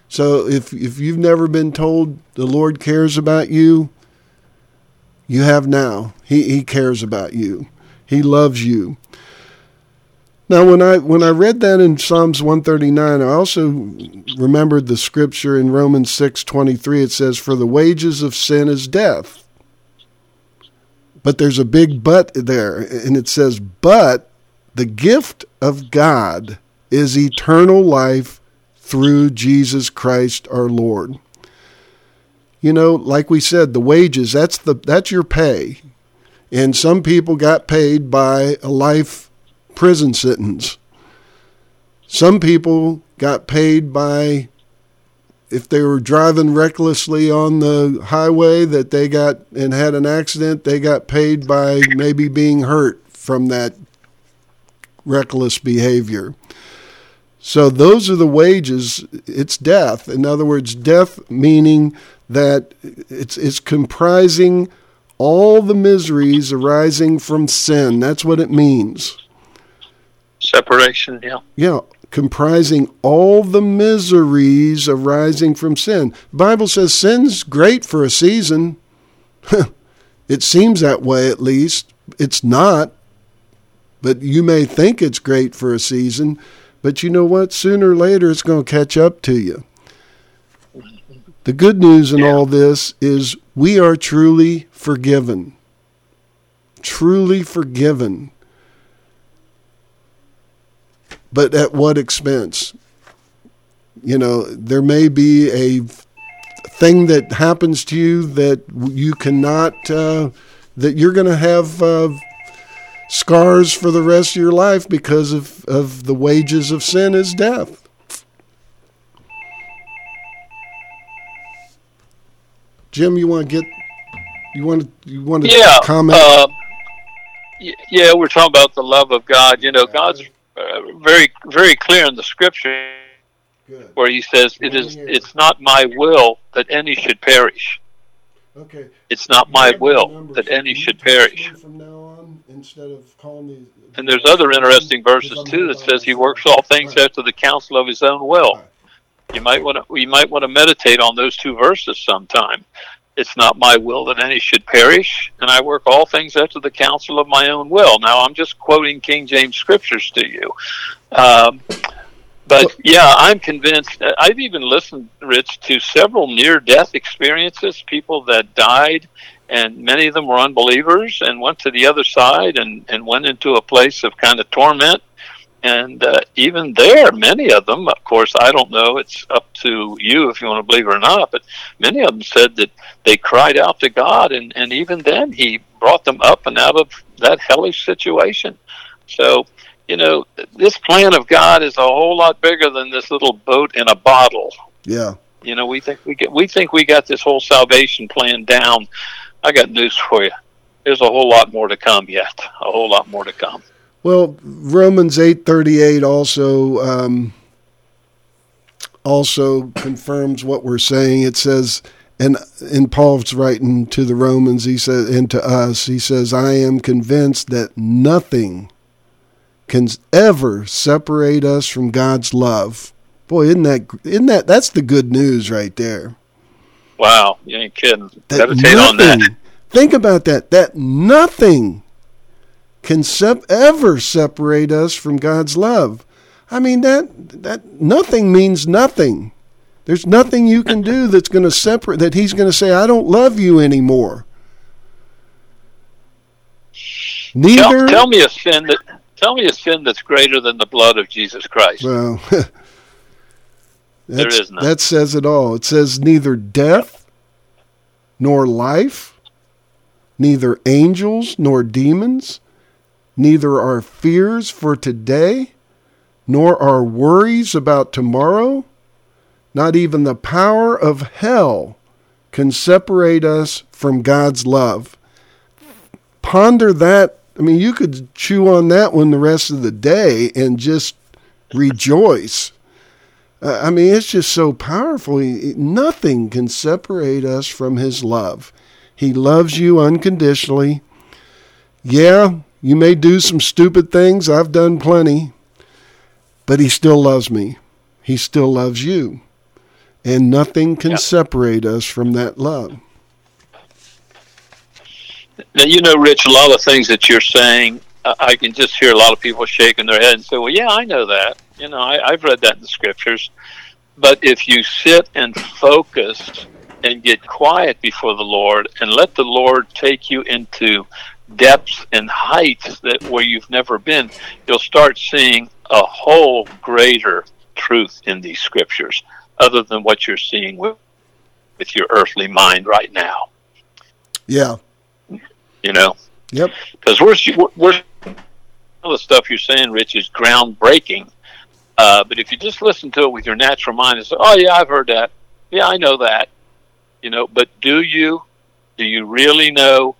So if if you've never been told the Lord cares about you, you have now. He he cares about you. He loves you. Now when I when I read that in Psalms 139, I also remembered the scripture in Romans 6:23 it says for the wages of sin is death. But there's a big but there and it says but the gift of God is eternal life through Jesus Christ our Lord. You know, like we said, the wages, that's the that's your pay. And some people got paid by a life prison sentence. Some people got paid by if they were driving recklessly on the highway that they got and had an accident, they got paid by maybe being hurt from that reckless behavior. So those are the wages. It's death. In other words, death meaning that it's it's comprising all the miseries arising from sin. That's what it means. Separation, yeah. Yeah, comprising all the miseries arising from sin. The Bible says sin's great for a season. it seems that way at least. It's not. But you may think it's great for a season, but you know what? Sooner or later, it's going to catch up to you. The good news in yeah. all this is we are truly forgiven. Truly forgiven. But at what expense? You know, there may be a thing that happens to you that you cannot, uh, that you're going to have. Uh, scars for the rest of your life because of, of the wages of sin is death. Jim, you want to get you want to you want to yeah, comment? Uh, yeah, we're talking about the love of God. You know, God's uh, very very clear in the scripture Good. where He says, "It is it's not my will that any should perish." Okay. It's not my will that any should perish. From now on, instead of calling these, and there's other interesting verses too that says he works all things right. after the counsel of his own will. Right. You might want to you might want to meditate on those two verses sometime. It's not my will that any should perish, and I work all things after the counsel of my own will. Now I'm just quoting King James scriptures to you. Um, but yeah, I'm convinced. Uh, I've even listened, Rich, to several near death experiences, people that died, and many of them were unbelievers and went to the other side and, and went into a place of kind of torment. And uh, even there, many of them, of course, I don't know, it's up to you if you want to believe it or not, but many of them said that they cried out to God, and, and even then, He brought them up and out of that hellish situation. So, you know, this plan of God is a whole lot bigger than this little boat in a bottle. Yeah. You know, we think we get we think we got this whole salvation plan down. I got news for you. There's a whole lot more to come yet. A whole lot more to come. Well, Romans eight thirty eight also um, also confirms what we're saying. It says, and in Paul's writing to the Romans, he says, and to us, he says, I am convinced that nothing can ever separate us from God's love. Boy, isn't that isn't that that's the good news right there. Wow, you ain't kidding. That Meditate nothing, on that. Think about that. That nothing can sep- ever separate us from God's love. I mean that that nothing means nothing. There's nothing you can do that's going to separate that he's going to say I don't love you anymore. Neither tell, tell me a sin that Tell me a sin that's greater than the blood of Jesus Christ. Well, there is none. That says it all. It says neither death nor life, neither angels nor demons, neither our fears for today, nor our worries about tomorrow, not even the power of hell can separate us from God's love. Ponder that. I mean, you could chew on that one the rest of the day and just rejoice. Uh, I mean, it's just so powerful. He, nothing can separate us from His love. He loves you unconditionally. Yeah, you may do some stupid things. I've done plenty. But He still loves me. He still loves you. And nothing can yep. separate us from that love. Now, you know, Rich, a lot of things that you're saying, I can just hear a lot of people shaking their head and say, well, yeah, I know that. You know, I, I've read that in the scriptures. But if you sit and focus and get quiet before the Lord and let the Lord take you into depths and heights that where you've never been, you'll start seeing a whole greater truth in these scriptures, other than what you're seeing with, with your earthly mind right now. Yeah. You know. Yep. Because we're, we're all the stuff you're saying, Rich, is groundbreaking uh, but if you just listen to it with your natural mind and say, "Oh yeah, I've heard that. Yeah, I know that," you know. But do you? Do you really know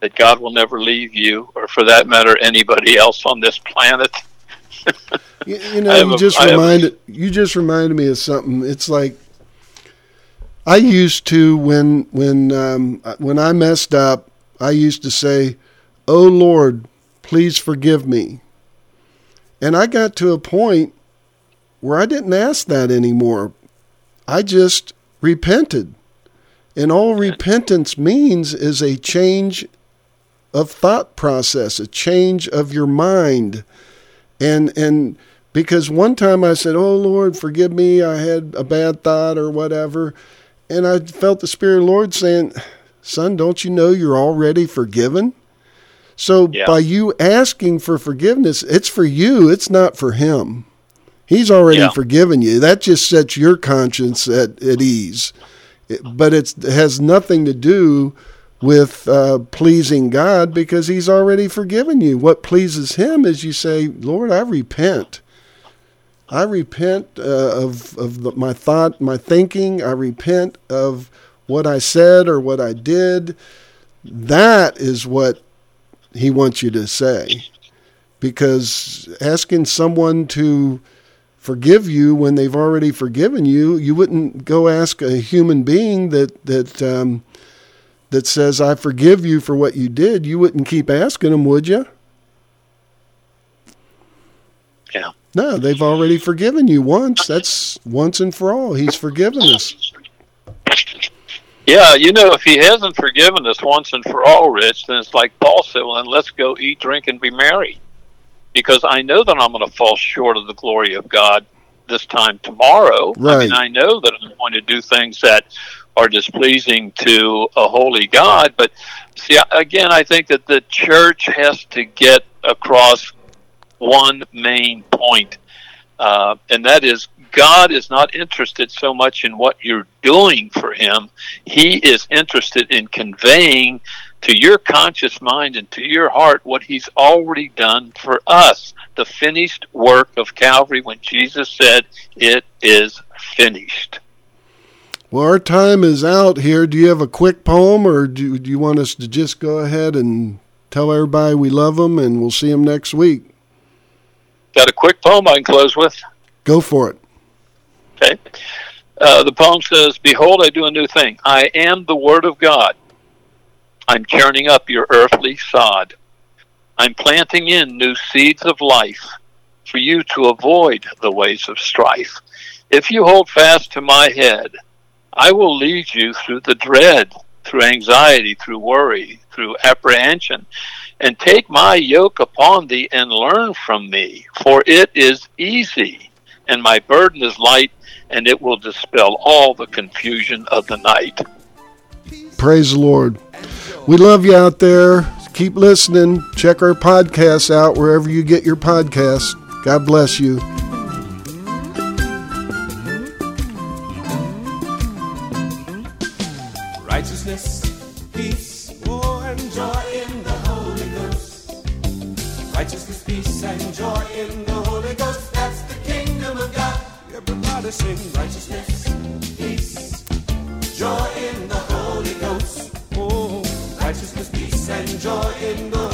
that God will never leave you, or for that matter, anybody else on this planet? you, you, know, you just a, reminded you just reminded me of something. It's like I used to when when um, when I messed up, I used to say, "Oh Lord, please forgive me." And I got to a point where I didn't ask that anymore. I just repented. And all repentance means is a change of thought process, a change of your mind. And and because one time I said, "Oh Lord, forgive me. I had a bad thought or whatever." And I felt the spirit of the Lord saying, "Son, don't you know you're already forgiven?" So yeah. by you asking for forgiveness, it's for you, it's not for him. He's already yeah. forgiven you. That just sets your conscience at, at ease. It, but it has nothing to do with uh, pleasing God because He's already forgiven you. What pleases Him is you say, Lord, I repent. I repent uh, of, of the, my thought, my thinking. I repent of what I said or what I did. That is what He wants you to say. Because asking someone to forgive you when they've already forgiven you. You wouldn't go ask a human being that that um, that says, "I forgive you for what you did." You wouldn't keep asking them, would you? Yeah. No, they've already forgiven you once. That's once and for all. He's forgiven us. Yeah, you know, if he hasn't forgiven us once and for all, Rich, then it's like Paul said, well, then let's go eat, drink, and be merry because I know that I'm going to fall short of the glory of God this time tomorrow. Right. I mean, I know that I'm going to do things that are displeasing to a holy God. But see, again, I think that the church has to get across one main point, uh, and that is God is not interested so much in what you're doing for Him. He is interested in conveying to your conscious mind and to your heart what he's already done for us. The finished work of Calvary when Jesus said, It is finished. Well, our time is out here. Do you have a quick poem, or do, do you want us to just go ahead and tell everybody we love them and we'll see them next week? Got a quick poem I can close with? Go for it. Okay. Uh, the poem says, Behold, I do a new thing. I am the Word of God. I'm churning up your earthly sod. I'm planting in new seeds of life for you to avoid the ways of strife. If you hold fast to my head, I will lead you through the dread, through anxiety, through worry, through apprehension, and take my yoke upon thee and learn from me, for it is easy, and my burden is light, and it will dispel all the confusion of the night. Praise the Lord. We love you out there. Keep listening. Check our podcasts out wherever you get your podcasts. God bless you. more in the Holy Ghost. That's the kingdom of God. Everybody sing righteousness, peace, joy in the Holy Ghost. Oh, righteousness, peace, and joy in the